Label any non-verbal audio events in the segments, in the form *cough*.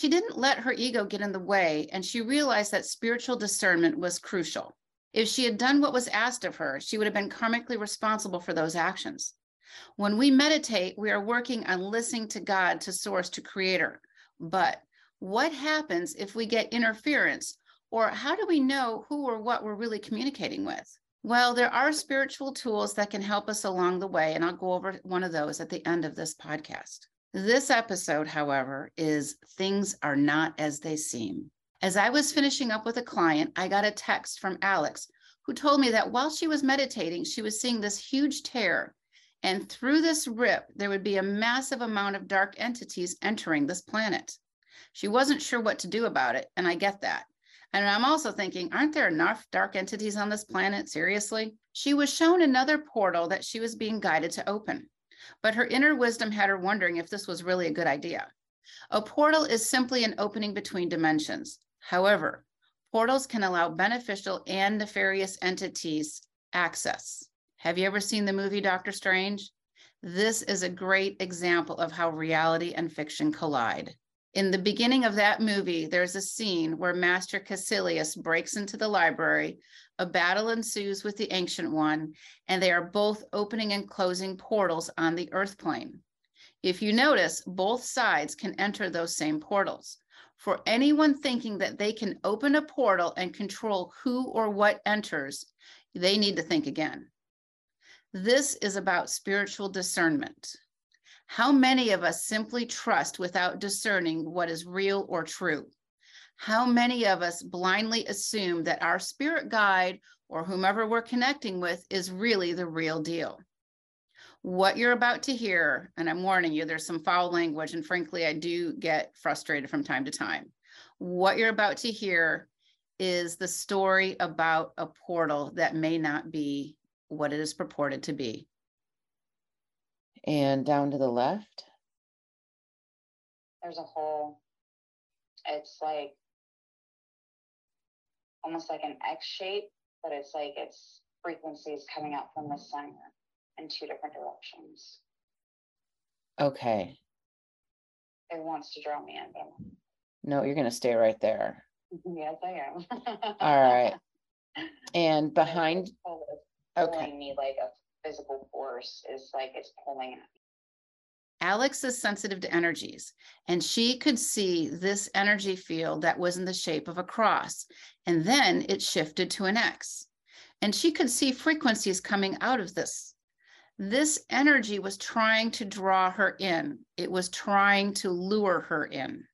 She didn't let her ego get in the way, and she realized that spiritual discernment was crucial. If she had done what was asked of her, she would have been karmically responsible for those actions. When we meditate, we are working on listening to God, to Source, to Creator. But what happens if we get interference? Or how do we know who or what we're really communicating with? Well, there are spiritual tools that can help us along the way, and I'll go over one of those at the end of this podcast. This episode, however, is Things Are Not As They Seem. As I was finishing up with a client, I got a text from Alex who told me that while she was meditating, she was seeing this huge tear. And through this rip, there would be a massive amount of dark entities entering this planet. She wasn't sure what to do about it, and I get that. And I'm also thinking, aren't there enough dark entities on this planet? Seriously? She was shown another portal that she was being guided to open, but her inner wisdom had her wondering if this was really a good idea. A portal is simply an opening between dimensions. However, portals can allow beneficial and nefarious entities access. Have you ever seen the movie Doctor Strange? This is a great example of how reality and fiction collide. In the beginning of that movie, there's a scene where Master Kaecilius breaks into the library. A battle ensues with the Ancient One, and they are both opening and closing portals on the Earth plane. If you notice, both sides can enter those same portals. For anyone thinking that they can open a portal and control who or what enters, they need to think again. This is about spiritual discernment. How many of us simply trust without discerning what is real or true? How many of us blindly assume that our spirit guide or whomever we're connecting with is really the real deal? What you're about to hear, and I'm warning you, there's some foul language, and frankly, I do get frustrated from time to time. What you're about to hear is the story about a portal that may not be what it is purported to be and down to the left. There's a hole. It's like almost like an X shape, but it's like it's frequencies coming out from the center in two different directions. Okay. It wants to draw me in, but no, you're gonna stay right there. *laughs* yes, I am. All right. *laughs* And behind okay. me like a physical force is like it's pulling at me. Alex is sensitive to energies, and she could see this energy field that was in the shape of a cross, and then it shifted to an X. And she could see frequencies coming out of this. This energy was trying to draw her in, it was trying to lure her in.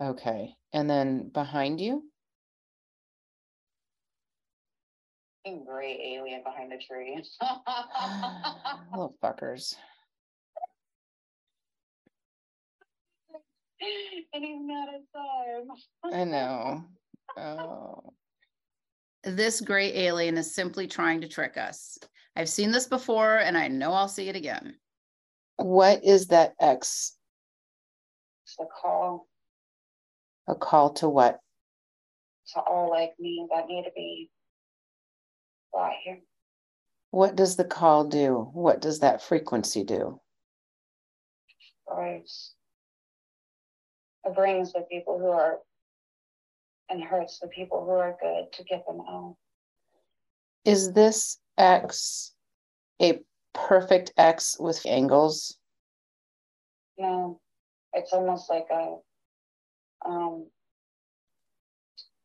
Okay. And then behind you? Gray alien behind the tree. *sighs* Little fuckers. *laughs* and he's mad at time. I know. Oh. This gray alien is simply trying to trick us. I've seen this before and I know I'll see it again. What is that X? It's a call. A call to what? To all like me that need to be brought here. What does the call do? What does that frequency do? It brings the people who are and hurts the people who are good to get them out. Is this X a perfect X with angles? No, it's almost like a um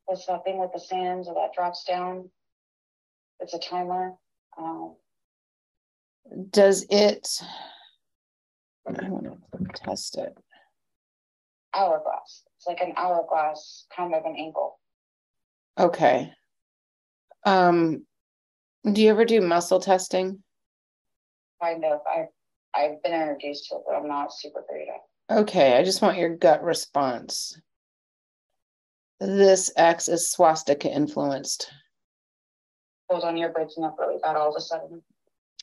what's that thing with the sands or that drops down? It's a timer. Um, Does it I want to test it hourglass. It's like an hourglass kind of an angle. Okay. Um, do you ever do muscle testing? Kind of. I've I've been introduced to it, but I'm not super great at. it. Okay, I just want your gut response. This X is swastika influenced. Hold on, you're breaking up really bad all of a sudden.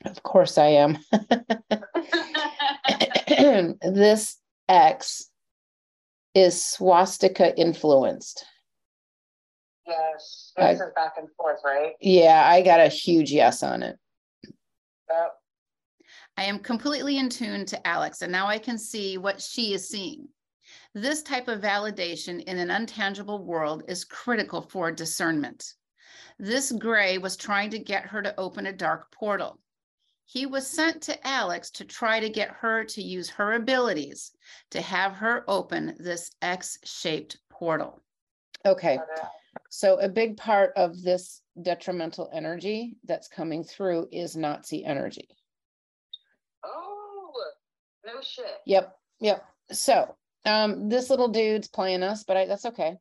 Of course I am. *laughs* *laughs* this X is swastika influenced? Yes, this is back and forth, right? Yeah, I got a huge yes on it. Yep. I am completely in tune to Alex, and now I can see what she is seeing. This type of validation in an untangible world is critical for discernment. This gray was trying to get her to open a dark portal. He was sent to Alex to try to get her to use her abilities to have her open this X shaped portal. Okay. So, a big part of this detrimental energy that's coming through is Nazi energy. Oh, no shit. Yep. Yep. So, um, this little dude's playing us, but I, that's okay.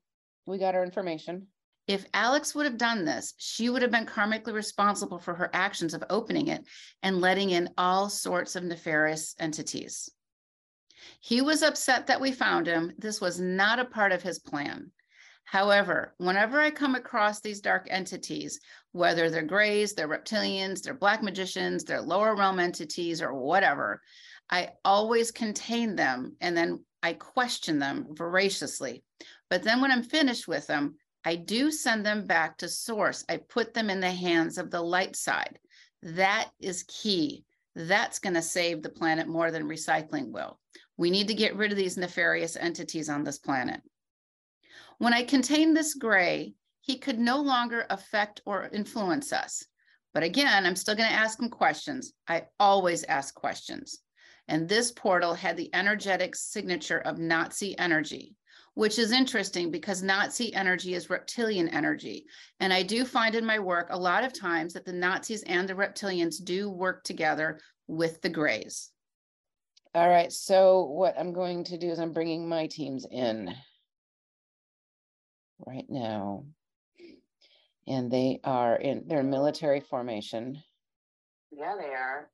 We got our information. If Alex would have done this, she would have been karmically responsible for her actions of opening it and letting in all sorts of nefarious entities. He was upset that we found him. This was not a part of his plan. However, whenever I come across these dark entities, whether they're grays, they're reptilians, they're black magicians, they're lower realm entities, or whatever, I always contain them and then I question them voraciously. But then when I'm finished with them, I do send them back to source. I put them in the hands of the light side. That is key. That's going to save the planet more than recycling will. We need to get rid of these nefarious entities on this planet. When I contain this gray, he could no longer affect or influence us. But again, I'm still going to ask him questions. I always ask questions. And this portal had the energetic signature of Nazi energy, which is interesting because Nazi energy is reptilian energy. And I do find in my work a lot of times that the Nazis and the reptilians do work together with the grays. All right. So, what I'm going to do is I'm bringing my teams in right now. And they are in their military formation. Yeah, they are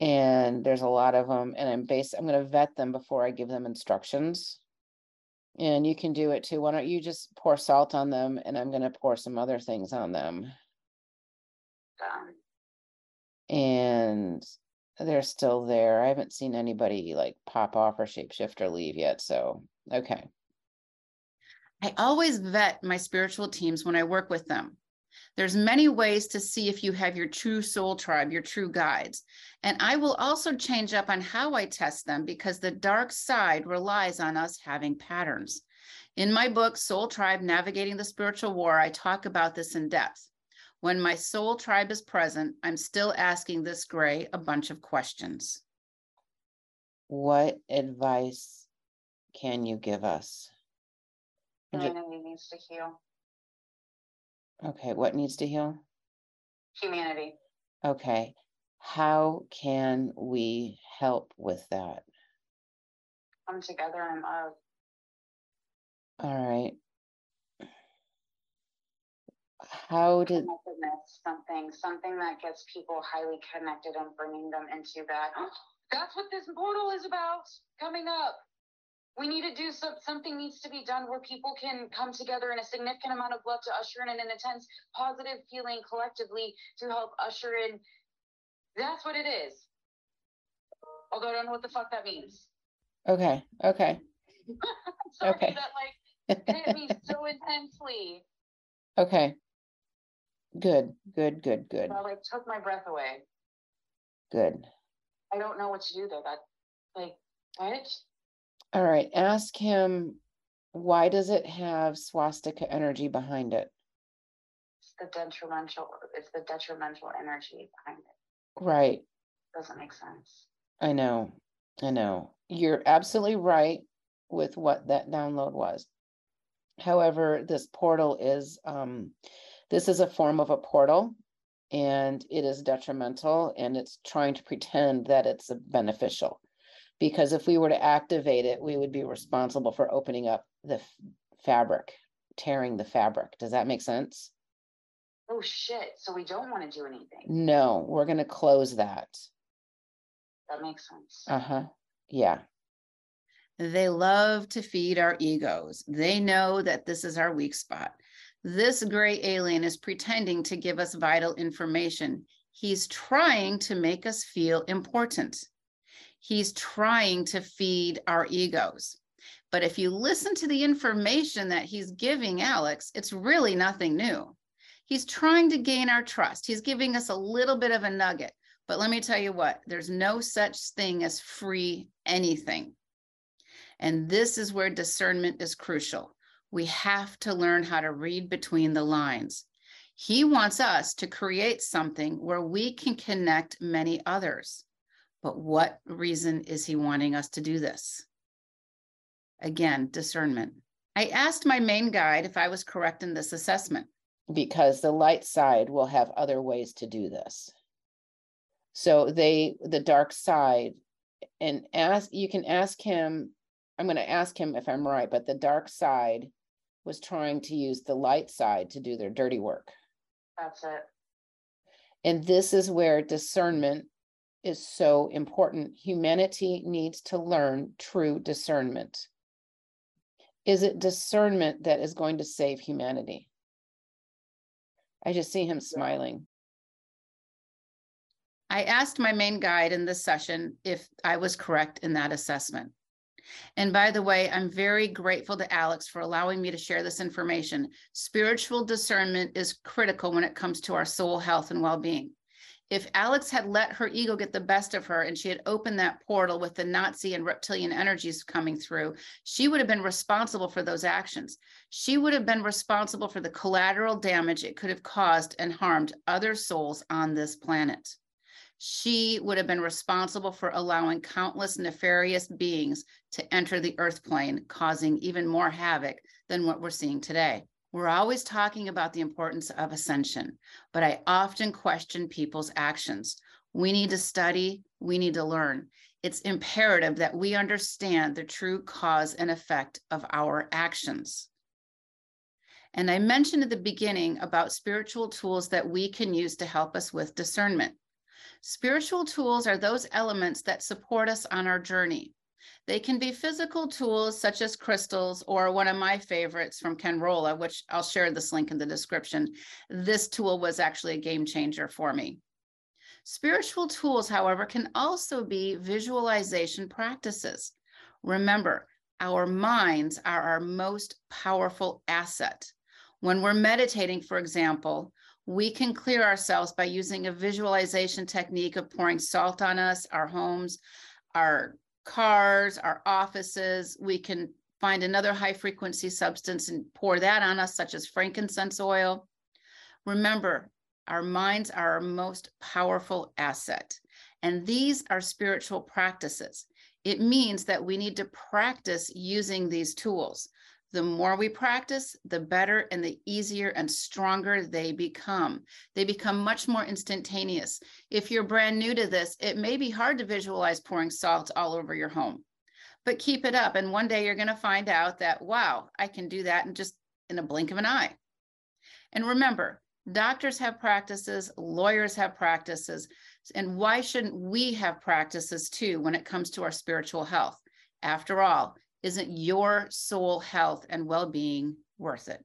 and there's a lot of them and i'm based i'm going to vet them before i give them instructions and you can do it too. Why don't you just pour salt on them and i'm going to pour some other things on them. And they're still there. I haven't seen anybody like pop off or shapeshift or leave yet so okay. I always vet my spiritual teams when i work with them there's many ways to see if you have your true soul tribe, your true guides. And I will also change up on how I test them because the dark side relies on us having patterns. In my book, Soul Tribe Navigating the Spiritual War, I talk about this in depth. When my soul tribe is present, I'm still asking this gray a bunch of questions. What advice can you give us? Humanity needs to heal. Okay, what needs to heal? Humanity. Okay. How can we help with that? Come together in love. All right. How did something something that gets people highly connected and bringing them into that? *gasps* That's what this portal is about coming up we need to do some, something needs to be done where people can come together in a significant amount of love to usher in an intense positive feeling collectively to help usher in. That's what it is. Although i don't know what the fuck that means. Okay okay. *laughs* Sorry, okay. that like hit me so *laughs* intensely. Okay. Good good good good. That like took my breath away. Good. I don't know what to do there that like what all right, ask him why does it have swastika energy behind it? It's the detrimental it's the detrimental energy behind it. Right. Doesn't make sense. I know. I know. You're absolutely right with what that download was. However, this portal is um this is a form of a portal and it is detrimental and it's trying to pretend that it's beneficial because if we were to activate it, we would be responsible for opening up the f- fabric, tearing the fabric. Does that make sense? Oh shit. So we don't want to do anything. No, we're going to close that. That makes sense. Uh huh. Yeah. They love to feed our egos. They know that this is our weak spot. This gray alien is pretending to give us vital information. He's trying to make us feel important he's trying to feed our egos. But if you listen to the information that he's giving Alex, it's really nothing new. He's trying to gain our trust. He's giving us a little bit of a nugget. But let me tell you what, there's no such thing as free anything. And this is where discernment is crucial. We have to learn how to read between the lines. He wants us to create something where we can connect many others. But what reason is he wanting us to do this? Again, discernment. I asked my main guide if I was correct in this assessment. Because the light side will have other ways to do this. So they, the dark side, and ask, you can ask him, I'm going to ask him if I'm right, but the dark side was trying to use the light side to do their dirty work. That's it. And this is where discernment is so important. Humanity needs to learn true discernment. Is it discernment that is going to save humanity? I just see him smiling. I asked my main guide in this session if I was correct in that assessment. And by the way, I'm very grateful to Alex for allowing me to share this information. Spiritual discernment is critical when it comes to our soul health and well being. If Alex had let her ego get the best of her and she had opened that portal with the Nazi and reptilian energies coming through, she would have been responsible for those actions. She would have been responsible for the collateral damage it could have caused and harmed other souls on this planet she would have been responsible for allowing countless nefarious beings to enter the earth plane, causing even more havoc than what we're seeing today. We're always talking about the importance of ascension, but I often question people's actions. We need to study, we need to learn. It's imperative that we understand the true cause and effect of our actions. And I mentioned at the beginning about spiritual tools that we can use to help us with discernment. Spiritual tools are those elements that support us on our journey. They can be physical tools such as crystals or one of my favorites from Ken Rolla, which I'll share this link in the description. This tool was actually a game changer for me. Spiritual tools, however, can also be visualization practices. Remember, our minds are our most powerful asset. When we're meditating, for example, we can clear ourselves by using a visualization technique of pouring salt on us, our homes, our cars, our offices. We can find another high frequency substance and pour that on us, such as frankincense oil. Remember, our minds are our most powerful asset. And these are spiritual practices. It means that we need to practice using these tools the more we practice, the better and the easier and stronger they become. They become much more instantaneous. If you're brand new to this, it may be hard to visualize pouring salt all over your home, but keep it up. And one day you're going to find out that, wow, I can do that in just in a blink of an eye. And remember, doctors have practices, lawyers have practices. And why shouldn't we have practices too when it comes to our spiritual health? After all, isn't your soul health and well being worth it?